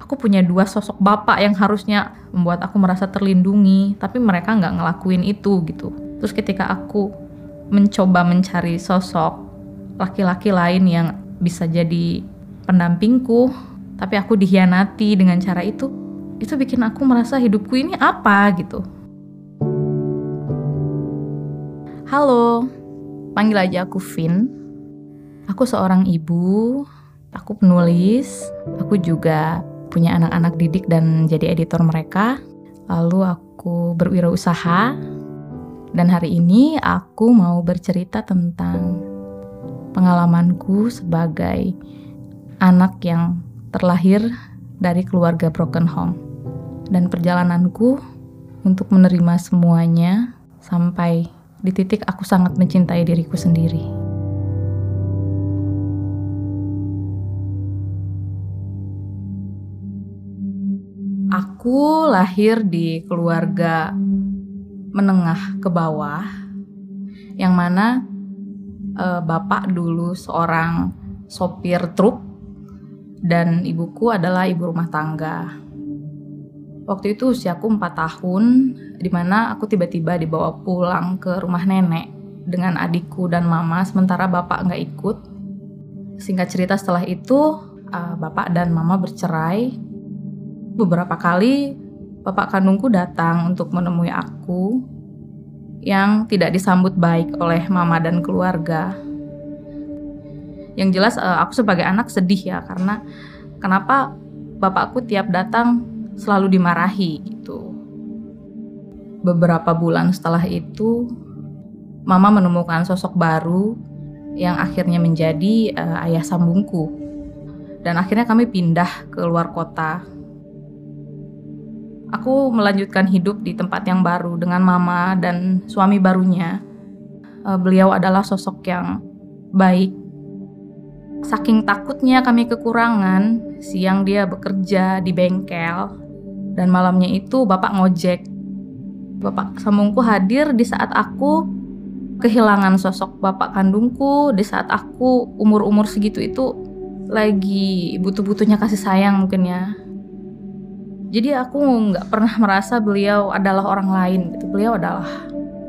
aku punya dua sosok bapak yang harusnya membuat aku merasa terlindungi, tapi mereka nggak ngelakuin itu gitu. Terus ketika aku mencoba mencari sosok laki-laki lain yang bisa jadi pendampingku, tapi aku dihianati dengan cara itu, itu bikin aku merasa hidupku ini apa gitu. Halo, panggil aja aku Vin. Aku seorang ibu, aku penulis, aku juga punya anak-anak didik dan jadi editor mereka. Lalu aku berwirausaha dan hari ini aku mau bercerita tentang pengalamanku sebagai anak yang terlahir dari keluarga broken home dan perjalananku untuk menerima semuanya sampai di titik aku sangat mencintai diriku sendiri. Aku lahir di keluarga menengah ke bawah, yang mana uh, bapak dulu seorang sopir truk dan ibuku adalah ibu rumah tangga. Waktu itu usiaku 4 tahun, di mana aku tiba-tiba dibawa pulang ke rumah nenek dengan adikku dan mama, sementara bapak nggak ikut. Singkat cerita setelah itu, uh, bapak dan mama bercerai beberapa kali bapak kandungku datang untuk menemui aku yang tidak disambut baik oleh mama dan keluarga. Yang jelas uh, aku sebagai anak sedih ya karena kenapa bapakku tiap datang selalu dimarahi itu. Beberapa bulan setelah itu mama menemukan sosok baru yang akhirnya menjadi uh, ayah sambungku. Dan akhirnya kami pindah ke luar kota Aku melanjutkan hidup di tempat yang baru dengan mama dan suami barunya. Uh, beliau adalah sosok yang baik. Saking takutnya kami kekurangan, siang dia bekerja di bengkel dan malamnya itu bapak ngojek. Bapak sambungku hadir di saat aku kehilangan sosok bapak kandungku, di saat aku umur-umur segitu itu lagi butuh-butuhnya kasih sayang mungkin ya jadi aku nggak pernah merasa beliau adalah orang lain gitu. Beliau adalah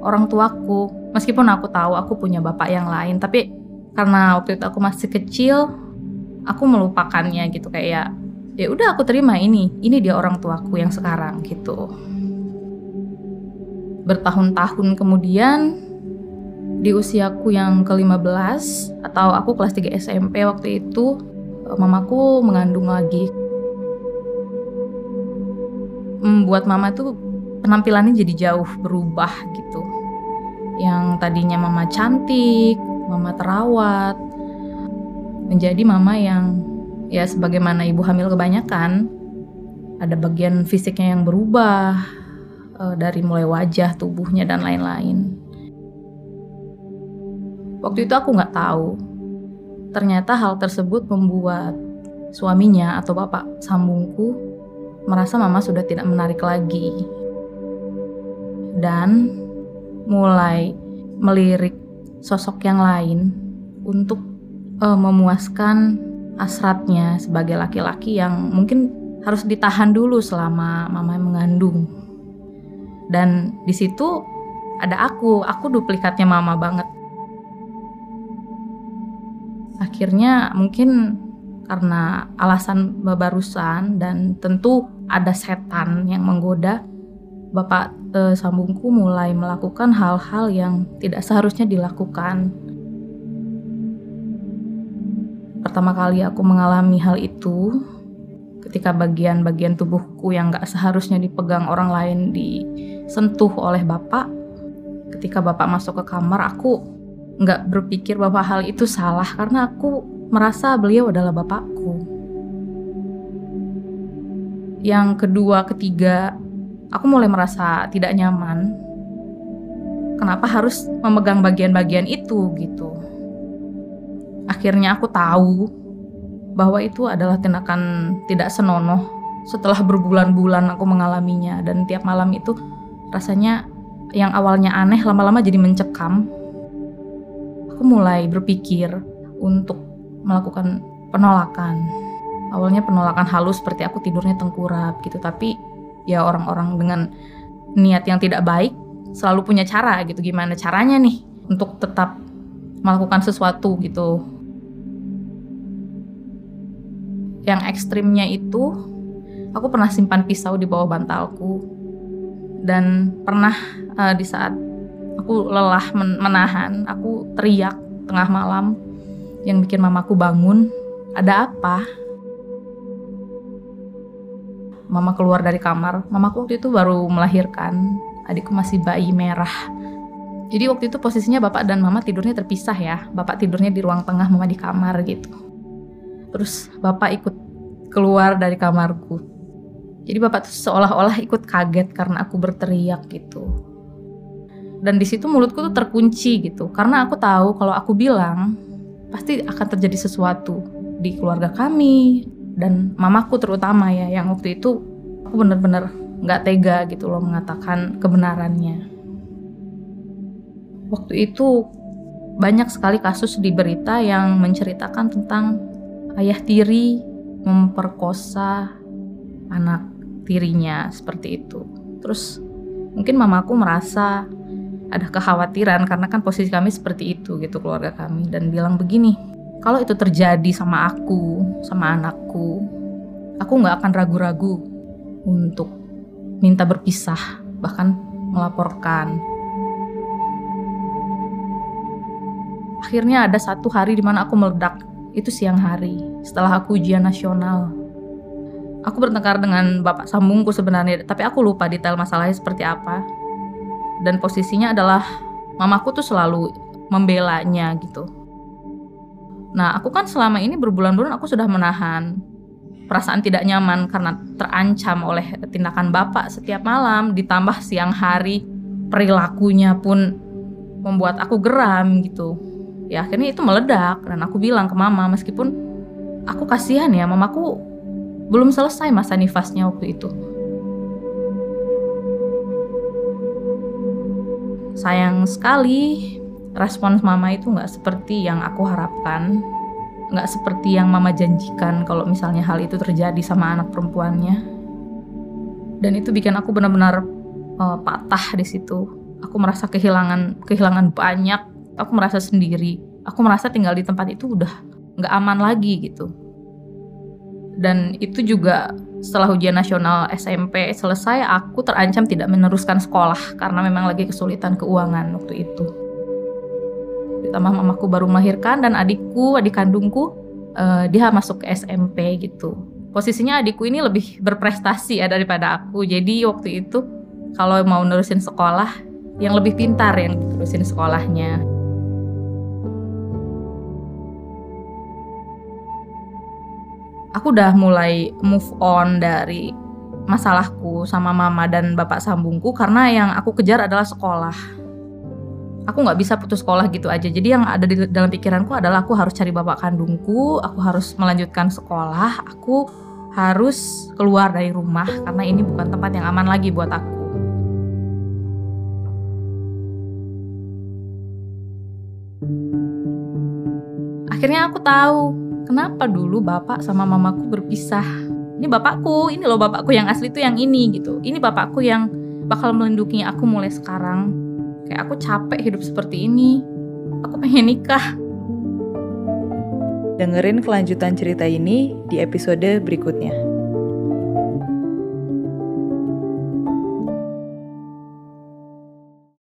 orang tuaku. Meskipun aku tahu aku punya bapak yang lain tapi karena waktu itu aku masih kecil aku melupakannya gitu. Kayak ya udah aku terima ini. Ini dia orang tuaku yang sekarang gitu. Bertahun-tahun kemudian di usiaku yang ke-15 atau aku kelas 3 SMP waktu itu mamaku mengandung lagi membuat mama tuh penampilannya jadi jauh berubah gitu. Yang tadinya mama cantik, mama terawat, menjadi mama yang ya sebagaimana ibu hamil kebanyakan ada bagian fisiknya yang berubah uh, dari mulai wajah, tubuhnya dan lain-lain. Waktu itu aku nggak tahu. Ternyata hal tersebut membuat suaminya atau bapak sambungku merasa mama sudah tidak menarik lagi. Dan mulai melirik sosok yang lain untuk uh, memuaskan asratnya sebagai laki-laki yang mungkin harus ditahan dulu selama mama mengandung. Dan di situ ada aku, aku duplikatnya mama banget. Akhirnya mungkin karena alasan barusan dan tentu ada setan yang menggoda, Bapak e, sambungku mulai melakukan hal-hal yang tidak seharusnya dilakukan. Pertama kali aku mengalami hal itu ketika bagian-bagian tubuhku yang gak seharusnya dipegang orang lain disentuh oleh Bapak. Ketika Bapak masuk ke kamar, aku nggak berpikir bahwa hal itu salah karena aku merasa beliau adalah bapakku. Yang kedua, ketiga, aku mulai merasa tidak nyaman. Kenapa harus memegang bagian-bagian itu gitu? Akhirnya aku tahu bahwa itu adalah tindakan tidak senonoh setelah berbulan-bulan aku mengalaminya dan tiap malam itu rasanya yang awalnya aneh lama-lama jadi mencekam. Aku mulai berpikir untuk melakukan penolakan. awalnya penolakan halus seperti aku tidurnya tengkurap gitu tapi ya orang-orang dengan niat yang tidak baik selalu punya cara gitu. Gimana caranya nih untuk tetap melakukan sesuatu gitu? Yang ekstrimnya itu aku pernah simpan pisau di bawah bantalku. Dan pernah uh, di saat aku lelah men menahan aku teriak tengah malam yang bikin mamaku bangun ada apa? Mama keluar dari kamar. Mamaku waktu itu baru melahirkan. Adikku masih bayi merah. Jadi waktu itu posisinya bapak dan mama tidurnya terpisah ya. Bapak tidurnya di ruang tengah mama di kamar gitu. Terus bapak ikut keluar dari kamarku. Jadi bapak tuh seolah-olah ikut kaget karena aku berteriak gitu. Dan di situ mulutku tuh terkunci gitu. Karena aku tahu kalau aku bilang pasti akan terjadi sesuatu di keluarga kami dan mamaku terutama ya yang waktu itu aku bener-bener nggak tega gitu loh mengatakan kebenarannya waktu itu banyak sekali kasus di berita yang menceritakan tentang ayah tiri memperkosa anak tirinya seperti itu. Terus mungkin mamaku merasa ada kekhawatiran karena kan posisi kami seperti itu gitu keluarga kami. Dan bilang begini, kalau itu terjadi sama aku, sama anakku, aku nggak akan ragu-ragu untuk minta berpisah, bahkan melaporkan. Akhirnya ada satu hari di mana aku meledak, itu siang hari, setelah aku ujian nasional. Aku bertengkar dengan bapak sambungku sebenarnya tapi aku lupa detail masalahnya seperti apa dan posisinya adalah mamaku tuh selalu membelanya gitu nah aku kan selama ini berbulan-bulan aku sudah menahan perasaan tidak nyaman karena terancam oleh tindakan bapak setiap malam ditambah siang hari perilakunya pun membuat aku geram gitu ya akhirnya itu meledak dan aku bilang ke mama meskipun aku kasihan ya mamaku belum selesai masa nifasnya waktu itu. Sayang sekali, respons mama itu nggak seperti yang aku harapkan. Nggak seperti yang mama janjikan kalau misalnya hal itu terjadi sama anak perempuannya. Dan itu bikin aku benar-benar uh, patah di situ. Aku merasa kehilangan kehilangan banyak. Aku merasa sendiri. Aku merasa tinggal di tempat itu udah nggak aman lagi gitu dan itu juga setelah ujian nasional SMP selesai aku terancam tidak meneruskan sekolah karena memang lagi kesulitan keuangan waktu itu. Ditambah mamaku baru melahirkan dan adikku adik kandungku uh, dia masuk ke SMP gitu. Posisinya adikku ini lebih berprestasi ya daripada aku. Jadi waktu itu kalau mau nerusin sekolah yang lebih pintar yang terusin sekolahnya aku udah mulai move on dari masalahku sama mama dan bapak sambungku karena yang aku kejar adalah sekolah. Aku nggak bisa putus sekolah gitu aja. Jadi yang ada di dalam pikiranku adalah aku harus cari bapak kandungku, aku harus melanjutkan sekolah, aku harus keluar dari rumah karena ini bukan tempat yang aman lagi buat aku. Akhirnya aku tahu kenapa dulu bapak sama mamaku berpisah? Ini bapakku ini loh bapakku yang asli tuh yang ini gitu. Ini bapakku yang bakal melindungi aku mulai sekarang. Kayak aku capek hidup seperti ini. Aku pengen nikah. Dengerin kelanjutan cerita ini di episode berikutnya